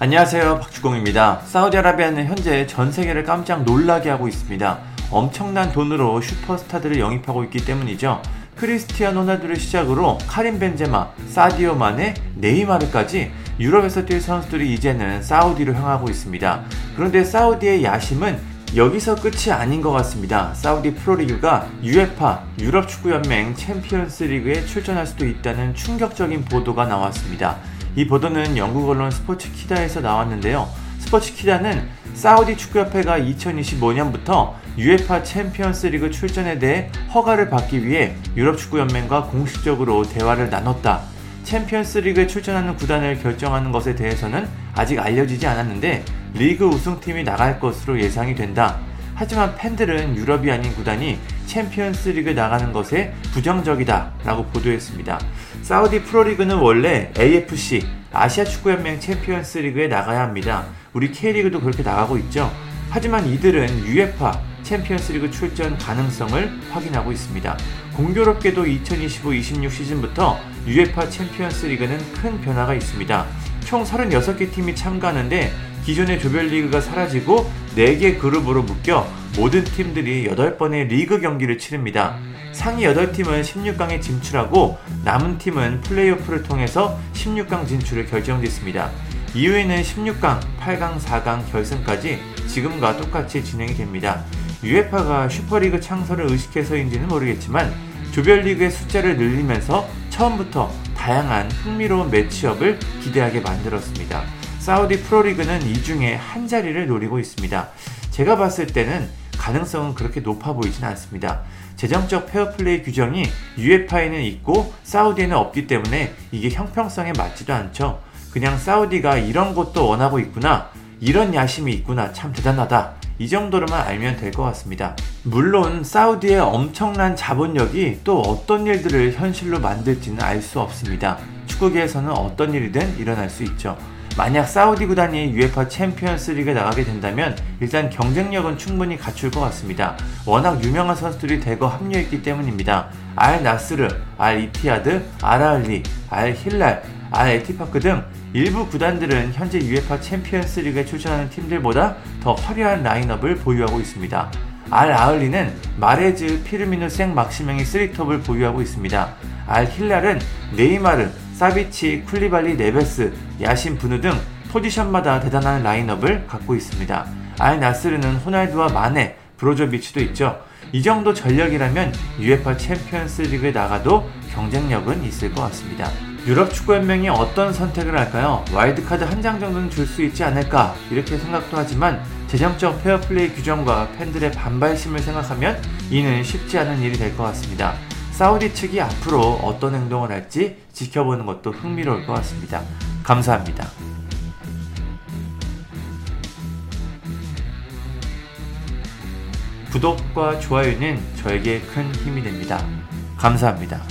안녕하세요 박주공입니다. 사우디아라비아는 현재 전 세계를 깜짝 놀라게 하고 있습니다. 엄청난 돈으로 슈퍼스타들을 영입하고 있기 때문이죠. 크리스티아노 호날두를 시작으로 카림 벤제마, 사디오 마네, 네이마르까지 유럽에서 뛸 선수들이 이제는 사우디로 향하고 있습니다. 그런데 사우디의 야심은 여기서 끝이 아닌 것 같습니다. 사우디 프로리그가 UEFA 유럽 축구 연맹 챔피언스 리그에 출전할 수도 있다는 충격적인 보도가 나왔습니다. 이 보도는 영국 언론 스포츠 키다에서 나왔는데요. 스포츠 키다는 사우디 축구협회가 2025년부터 UEFA 챔피언스 리그 출전에 대해 허가를 받기 위해 유럽 축구 연맹과 공식적으로 대화를 나눴다. 챔피언스 리그에 출전하는 구단을 결정하는 것에 대해서는 아직 알려지지 않았는데 리그 우승팀이 나갈 것으로 예상이 된다. 하지만 팬들은 유럽이 아닌 구단이 챔피언스 리그 나가는 것에 부정적이다 라고 보도했습니다. 사우디 프로리그는 원래 AFC, 아시아 축구연맹 챔피언스 리그에 나가야 합니다. 우리 K리그도 그렇게 나가고 있죠. 하지만 이들은 UEFA 챔피언스 리그 출전 가능성을 확인하고 있습니다. 공교롭게도 2025-26 시즌부터 UEFA 챔피언스 리그는 큰 변화가 있습니다. 총 36개 팀이 참가하는데 기존의 조별리그가 사라지고 4개 그룹으로 묶여 모든 팀들이 8번의 리그 경기를 치릅니다. 상위 8팀은 16강에 진출하고 남은 팀은 플레이오프를 통해서 16강 진출을 결정짓습니다. 이후에는 16강, 8강, 4강 결승까지 지금과 똑같이 진행이 됩니다. 유에파가 슈퍼리그 창설을 의식해서인지는 모르겠지만 조별리그의 숫자를 늘리면서 처음부터 다양한 흥미로운 매치업을 기대하게 만들었습니다. 사우디 프로리그는 이 중에 한 자리를 노리고 있습니다. 제가 봤을 때는 가능성은 그렇게 높아 보이진 않습니다. 재정적 페어플레이 규정이 UEFA에는 있고 사우디에는 없기 때문에 이게 형평성에 맞지도 않죠. 그냥 사우디가 이런 것도 원하고 있구나, 이런 야심이 있구나, 참 대단하다. 이 정도로만 알면 될 것 같습니다. 물론 사우디의 엄청난 자본력이 또 어떤 일들을 현실로 만들지는 알 수 없습니다. 축구계에서는 어떤 일이든 일어날 수 있죠. 만약 사우디 구단이 UEFA 챔피언스 리그에 나가게 된다면 일단 경쟁력은 충분히 갖출 것 같습니다. 워낙 유명한 선수들이 대거 합류했기 때문입니다. 알 나스르, 알 이티아드, 알 아흘리, 알 힐랄, 알 에티파크 등 일부 구단들은 현재 UEFA 챔피언스 리그에 출전하는 팀들보다 더 화려한 라인업을 보유하고 있습니다. 알 아흘리는 마레즈, 피르미누, 생 막시맹의 3톱을 보유하고 있습니다. 알 힐랄은 네이마르, 사비치, 쿨리발리, 네베스, 야신 부누 등 포지션마다 대단한 라인업을 갖고 있습니다. 알 나스르는 호날두와 마네, 브로조비치도 있죠. 이 정도 전력이라면 UEFA 챔피언스 리그에 나가도 경쟁력은 있을 것 같습니다. 유럽 축구연맹이 어떤 선택을 할까요? 와일드카드 한 장 정도는 줄 수 있지 않을까 이렇게 생각도 하지만 재정적 페어플레이 규정과 팬들의 반발심을 생각하면 이는 쉽지 않은 일이 될 것 같습니다. 사우디 측이 앞으로 어떤 행동을 할지 지켜보는 것도 흥미로울 것 같습니다. 감사합니다. 구독과 좋아요는 저에게 큰 힘이 됩니다. 감사합니다.